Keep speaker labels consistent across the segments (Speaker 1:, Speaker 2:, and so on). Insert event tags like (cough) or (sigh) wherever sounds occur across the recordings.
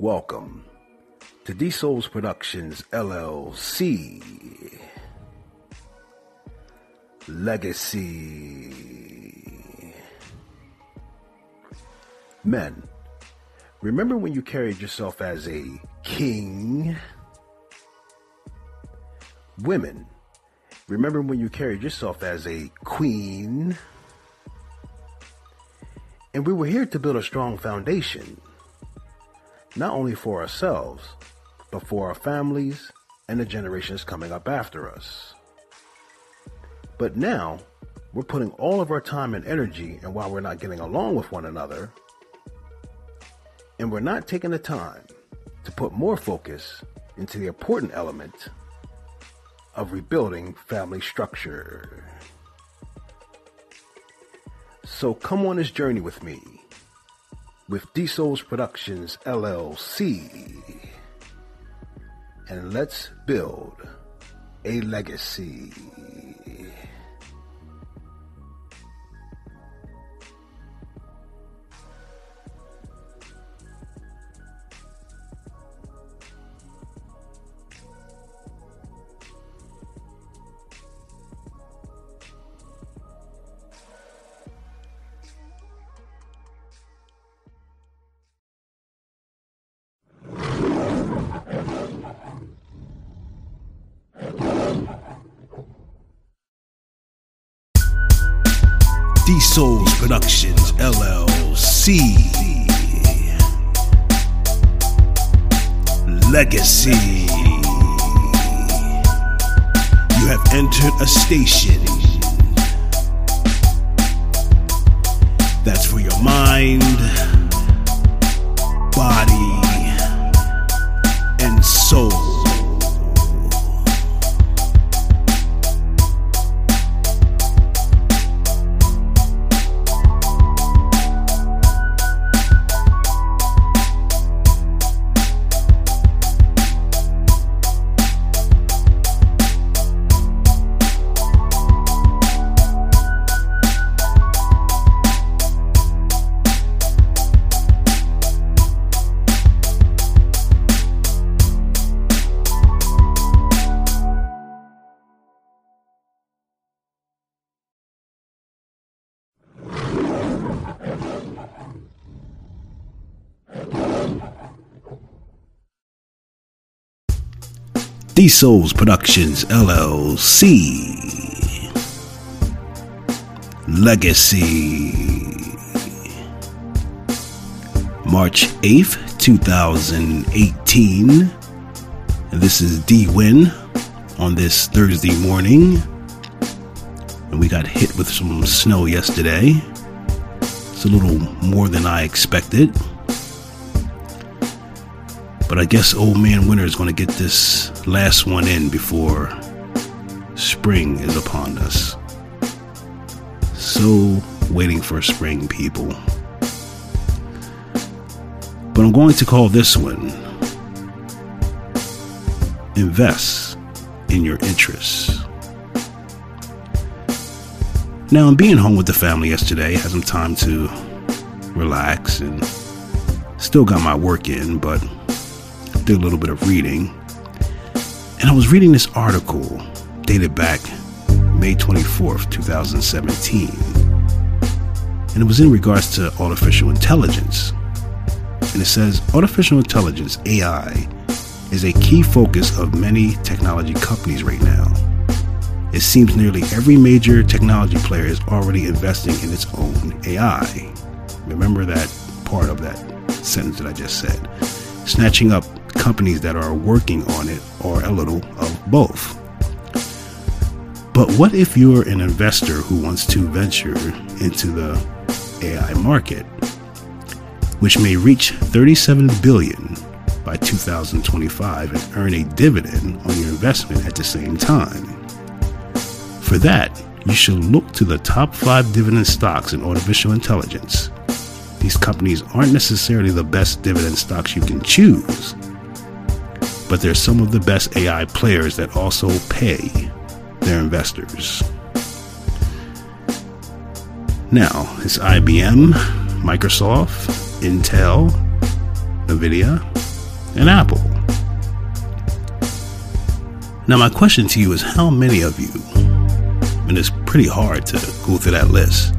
Speaker 1: Welcome to D Souls Productions LLC Legacy. Men, remember when you carried yourself as a king? Women, remember when you carried yourself as a queen? And we were here to build a strong foundation not only for ourselves, but for our families and the generations coming up after us. But now, we're putting all of our time and energy, and while we're not getting along with one another, and we're not taking the time to put more focus into the important element of rebuilding family structure. So come on this journey with me with D Souls Productions LLC. And let's build a legacy. Souls Productions LLC. Legacy. You have entered a station that's for your mind, body, Souls Productions LLC. Legacy. March 8th, 2018. And this is D Win on this Thursday morning. And we got hit with some snow yesterday. It's a little more than I expected. But I guess Old Man Winter is going to get this last one in before spring is upon us. So, waiting for spring, people. But I'm going to call this one Invest in Your Interests. Now, I'm being home with the family yesterday, had some time to relax and still got my work in, but a little bit of reading, and I was reading this article dated back May 24th, 2017. And it was in regards to artificial intelligence. And it says artificial intelligence, AI, is a key focus of many technology companies right now. It seems nearly every major technology player is already investing in its own AI. Remember that part of that sentence that I just said. Snatching up companies that are working on it or a little of both. But what if you're an investor who wants to venture into the AI market, which may reach 37 billion by 2025 and earn a dividend on your investment at the same time? For that, you should look to the top 5 dividend stocks in artificial intelligence. These companies aren't necessarily the best dividend stocks you can choose, but they're some of the best AI players that also pay their investors. Now, it's IBM, Microsoft, Intel, Nvidia, and apple. Now, my question to you is how many of you, and it's pretty hard to go through that list,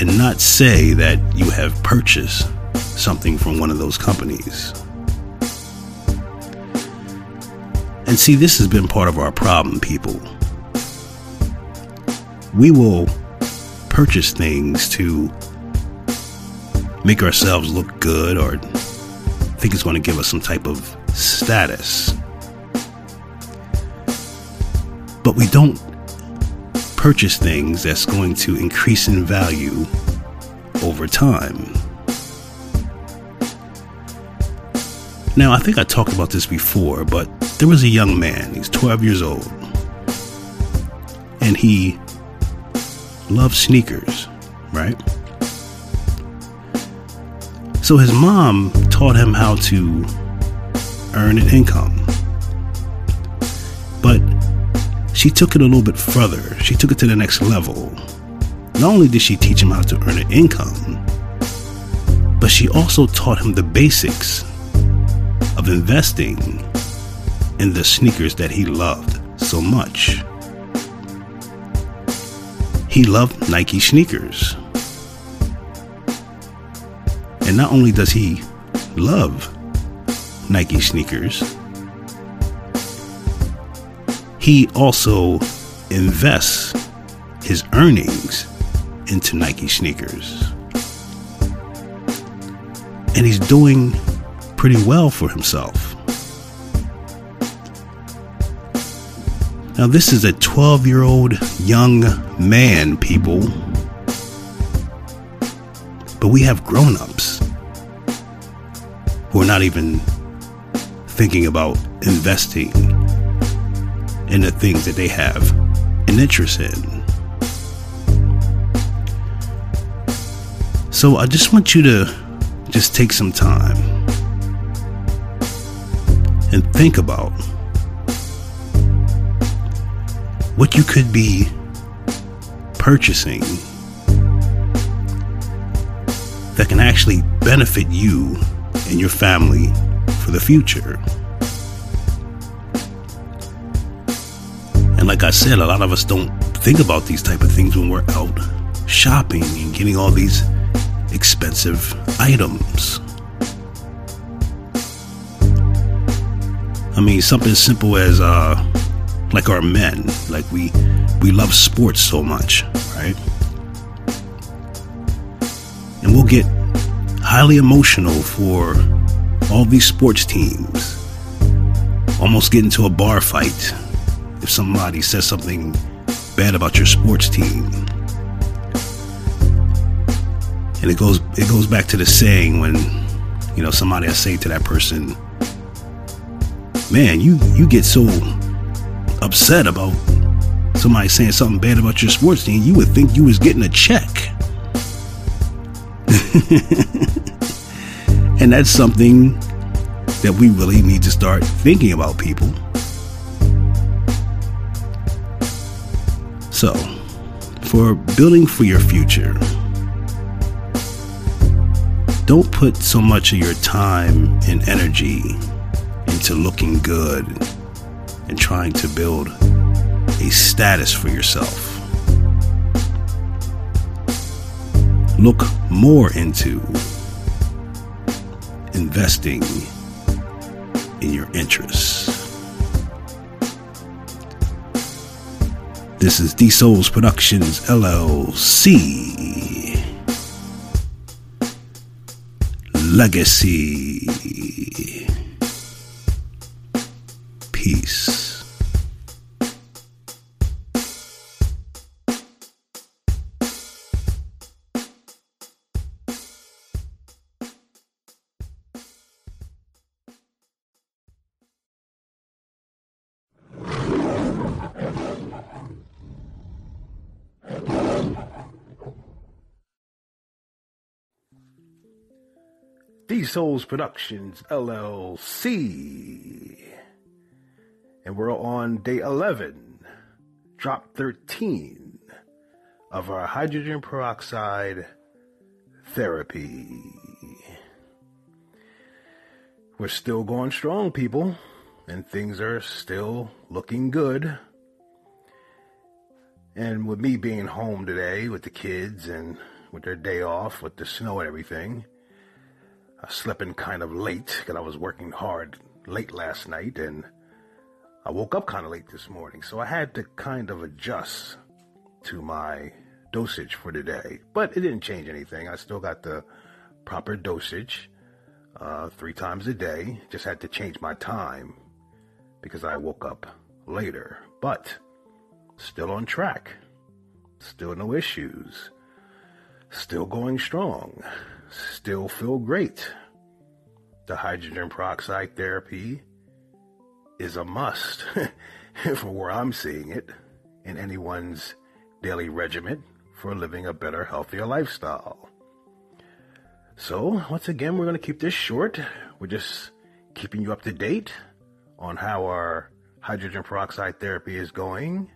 Speaker 1: and not say that you have purchased something from one of those companies? And see, this has been part of our problem, people. We will purchase things to make ourselves look good or think it's going to give us some type of status. But we don't purchase things that's going to increase in value over time. Now, I think I talked about this before, but there was a young man, he's 12 years old, and he loves sneakers, right? So his mom taught him how to earn an income. But she took it a little bit further. She took it to the next level. Not only did she teach him how to earn an income, but she also taught him the basics of investing in the sneakers that he loved so much. He loved Nike sneakers. And not only does he love Nike sneakers, he also invests his earnings into Nike sneakers. And he's doing pretty well for himself. Now, this is a 12 year old young man, people. But we have grown ups who are not even thinking about investing in the things that they have an interest in. So I just want you to just take some time and think about what you could be purchasing that can actually benefit you and your family for the future. And like I said, a lot of us don't think about these type of things when we're out shopping and getting all these expensive items. I mean, something as simple as uh, like our men, like we we love sports so much, right? And we'll get highly emotional for all these sports teams. Almost get into a bar fight if somebody says something bad about your sports team. And it goes it goes back to the saying when you know somebody I say to that person, man, you you get so upset about somebody saying something bad about your sports team, you would think you was getting a check. (laughs) and that's something that we really need to start thinking about people. So, for building for your future, don't put so much of your time and energy into looking good and trying to build a status for yourself. Look more into investing in your interests. This is D Souls Productions LLC. Legacy. Peace. D Souls Productions LLC. And we're on day 11, drop 13 of our hydrogen peroxide therapy. we're still going strong, people, and things are still looking good. And with me being home today with the kids and with their day off with the snow and everything, I slept in kind of late because I was working hard late last night and I woke up kind of late this morning. So I had to kind of adjust to my dosage for today. But it didn't change anything. I still got the proper dosage uh, three times a day. Just had to change my time because I woke up later. But still on track. Still no issues. Still going strong. Still feel great. The hydrogen peroxide therapy is a must (laughs) for where I'm seeing it in anyone's daily regimen for living a better, healthier lifestyle. So, once again, we're going to keep this short. We're just keeping you up to date on how our hydrogen peroxide therapy is going.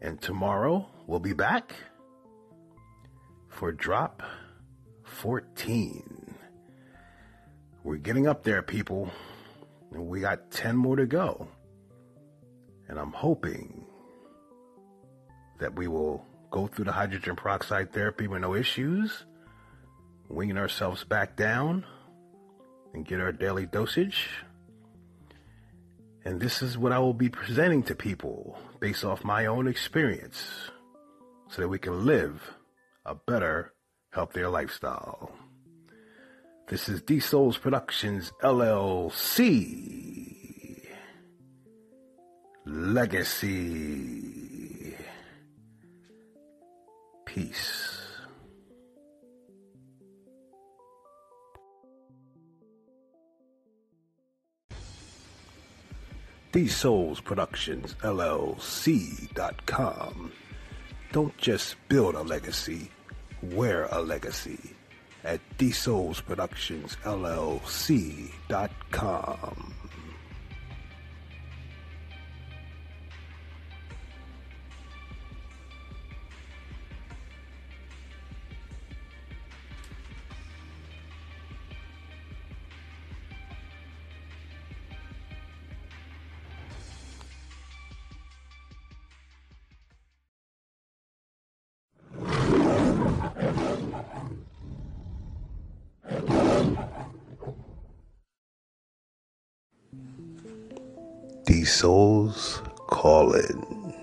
Speaker 1: And tomorrow we'll be back for drop 14. We're getting up there, people. And we got 10 more to go. And I'm hoping that we will go through the hydrogen peroxide therapy with no issues winging ourselves back down and get our daily dosage. And this is what I will be presenting to people based off my own experience so that we can live a better, healthier lifestyle. This is D Souls Productions LLC Legacy. Peace. D Souls Productions LLC.com. Don't just build a legacy, wear a legacy at Souls Productions.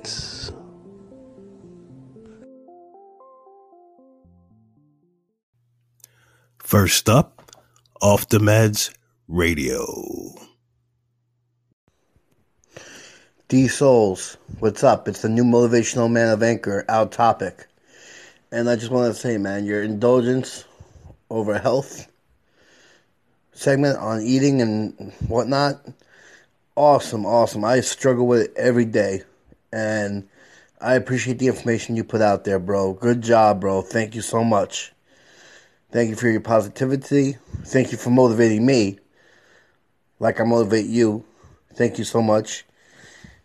Speaker 1: Callins. First up, Off the Meds Radio.
Speaker 2: D Souls, what's up? It's the new motivational man of Anchor, out topic. And I just want to say, man, your indulgence over health segment on eating and whatnot awesome, awesome. I struggle with it every day, and I appreciate the information you put out there, bro. Good job, bro. Thank you so much. Thank you for your positivity. Thank you for motivating me, like I motivate you. Thank you so much.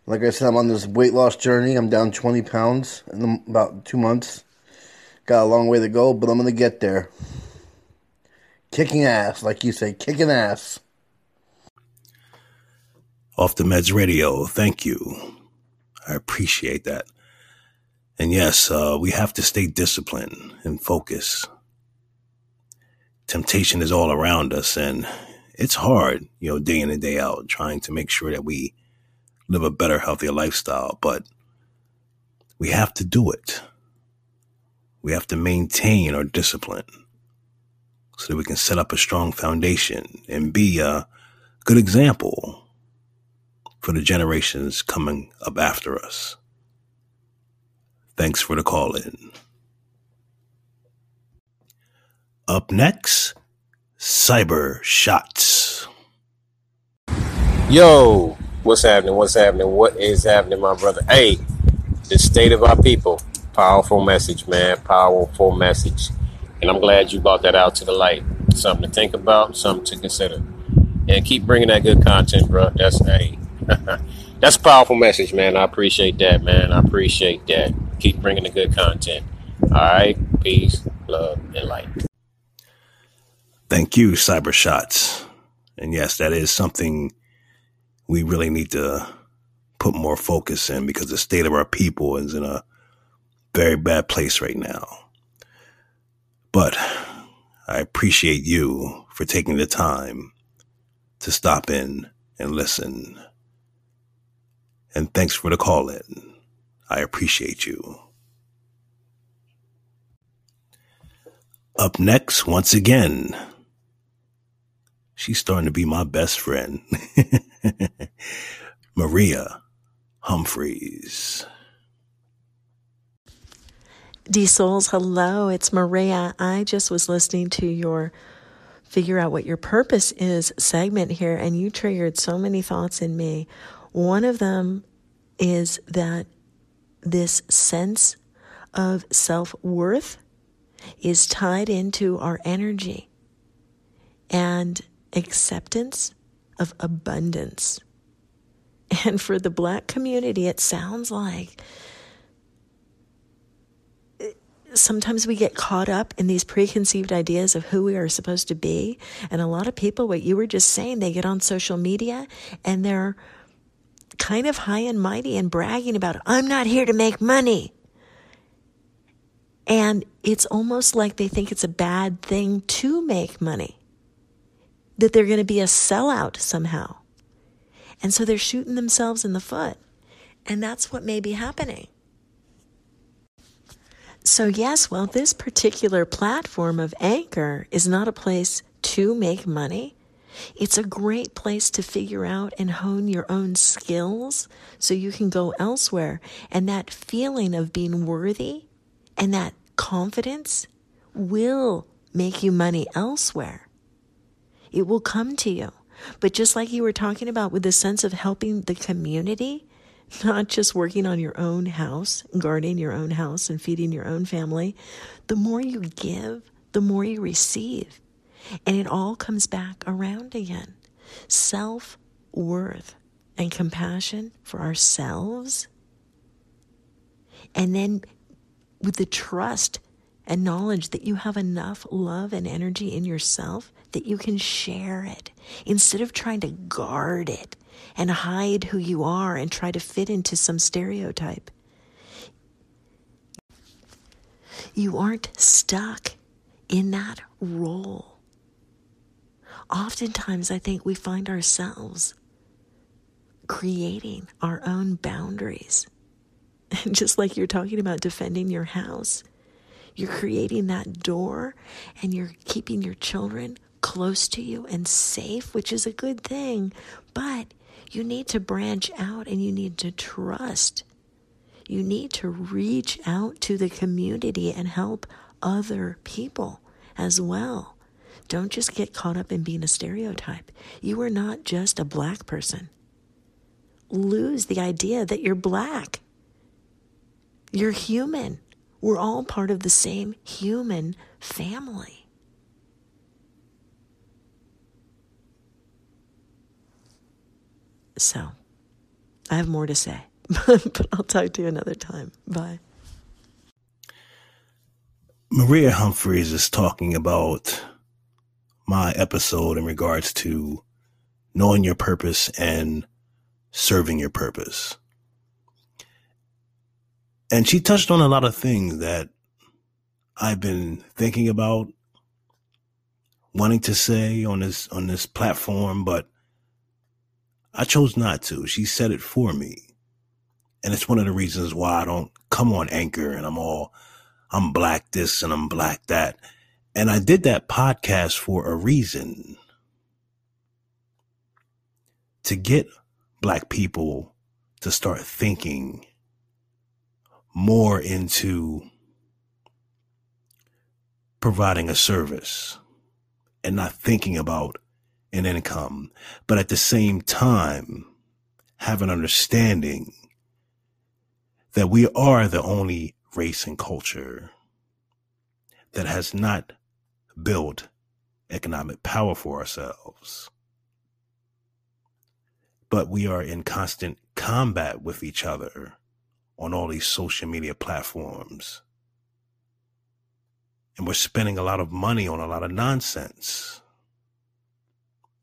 Speaker 2: Like I said, I'm on this weight loss journey. I'm down 20 pounds in about two months. Got a long way to go, but I'm gonna get there. Kicking ass, like you say, kicking ass.
Speaker 1: Off the Meds Radio. Thank you. I appreciate that. And yes, uh, we have to stay disciplined and focus. Temptation is all around us, and it's hard, you know, day in and day out, trying to make sure that we live a better, healthier lifestyle. But we have to do it. We have to maintain our discipline so that we can set up a strong foundation and be a good example for the generations coming up after us. Thanks for the call in. Up next, Cyber Shots.
Speaker 3: Yo, what's happening? What's happening? What is happening, my brother? Hey, the state of our people. Powerful message, man. Powerful message. And I'm glad you brought that out to the light. Something to think about, something to consider. And keep bringing that good content, bro. That's, hey, (laughs) That's a powerful message, man. I appreciate that, man. I appreciate that. Keep bringing the good content. All right. Peace, love, and light.
Speaker 1: Thank you, Cyber Shots. And yes, that is something we really need to put more focus in because the state of our people is in a very bad place right now. But I appreciate you for taking the time to stop in and listen. And thanks for the call in. I appreciate you. Up next, once again, she's starting to be my best friend, (laughs) Maria Humphreys.
Speaker 4: D Souls, hello, it's Maria. I just was listening to your figure out what your purpose is segment here, and you triggered so many thoughts in me. One of them is that this sense of self worth is tied into our energy and acceptance of abundance. (laughs) And for the black community, it sounds like sometimes we get caught up in these preconceived ideas of who we are supposed to be. And a lot of people, what you were just saying, they get on social media and they're kind of high and mighty and bragging about, I'm not here to make money. And it's almost like they think it's a bad thing to make money, that they're going to be a sellout somehow. And so they're shooting themselves in the foot. And that's what may be happening. So, yes, well, this particular platform of Anchor is not a place to make money. It's a great place to figure out and hone your own skills so you can go elsewhere. And that feeling of being worthy and that confidence will make you money elsewhere. It will come to you. But just like you were talking about with the sense of helping the community, not just working on your own house, guarding your own house, and feeding your own family, the more you give, the more you receive. And it all comes back around again. Self worth and compassion for ourselves. And then with the trust and knowledge that you have enough love and energy in yourself that you can share it instead of trying to guard it and hide who you are and try to fit into some stereotype. You aren't stuck in that role. Oftentimes, I think we find ourselves creating our own boundaries. And just like you're talking about defending your house, you're creating that door and you're keeping your children close to you and safe, which is a good thing. But you need to branch out and you need to trust. You need to reach out to the community and help other people as well. Don't just get caught up in being a stereotype. You are not just a black person. Lose the idea that you're black. You're human. We're all part of the same human family. So, I have more to say, (laughs) but I'll talk to you another time. Bye.
Speaker 1: Maria Humphreys is talking about my episode in regards to knowing your purpose and serving your purpose. And she touched on a lot of things that I've been thinking about wanting to say on this on this platform, but I chose not to. She said it for me. And it's one of the reasons why I don't come on anchor and I'm all, I'm black this and I'm black that. And I did that podcast for a reason. To get black people to start thinking more into providing a service and not thinking about an income, but at the same time, have an understanding that we are the only race and culture that has not built economic power for ourselves. But we are in constant combat with each other on all these social media platforms. And we're spending a lot of money on a lot of nonsense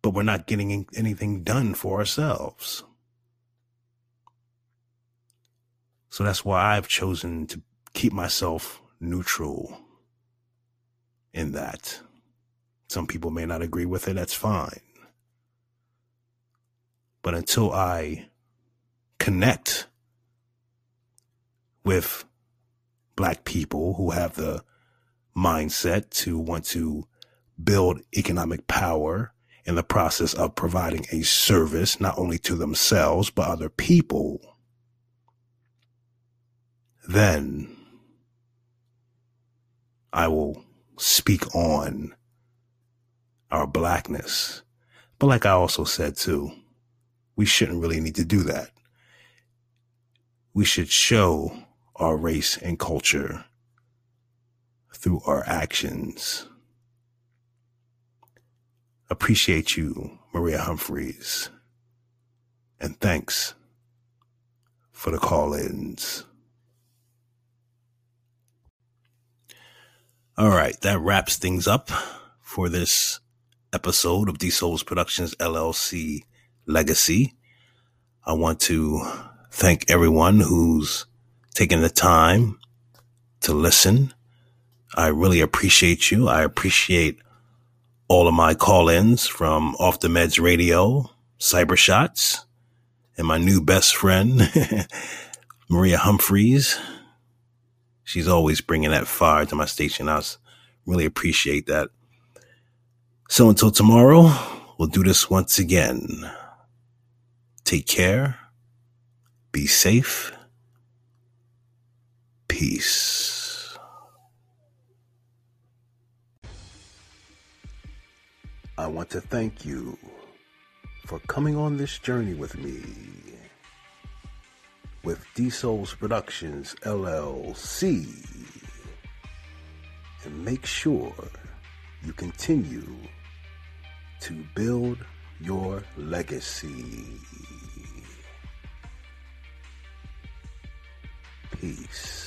Speaker 1: but we're not getting anything done for ourselves. So that's why I've chosen to keep myself neutral in that. Some people may not agree with it, that's fine. But until I connect with black people who have the mindset to want to build economic power in the process of providing a service, not only to themselves, but other people, then I will speak on our blackness. But like I also said too, we shouldn't really need to do that. We should show our race and culture through our actions. Appreciate you, Maria Humphreys. And thanks for the call ins. All right, that wraps things up for this episode of D Souls Productions LLC Legacy. I want to thank everyone who's taken the time to listen. I really appreciate you. I appreciate all of my call ins from Off the Meds Radio, Cyber Shots, and my new best friend, (laughs) Maria Humphreys. She's always bringing that fire to my station. I really appreciate that. So until tomorrow, we'll do this once again. Take care. Be safe. Peace. I want to thank you for coming on this journey with me with D Souls Productions LLC. And make sure you continue to build your legacy. Peace.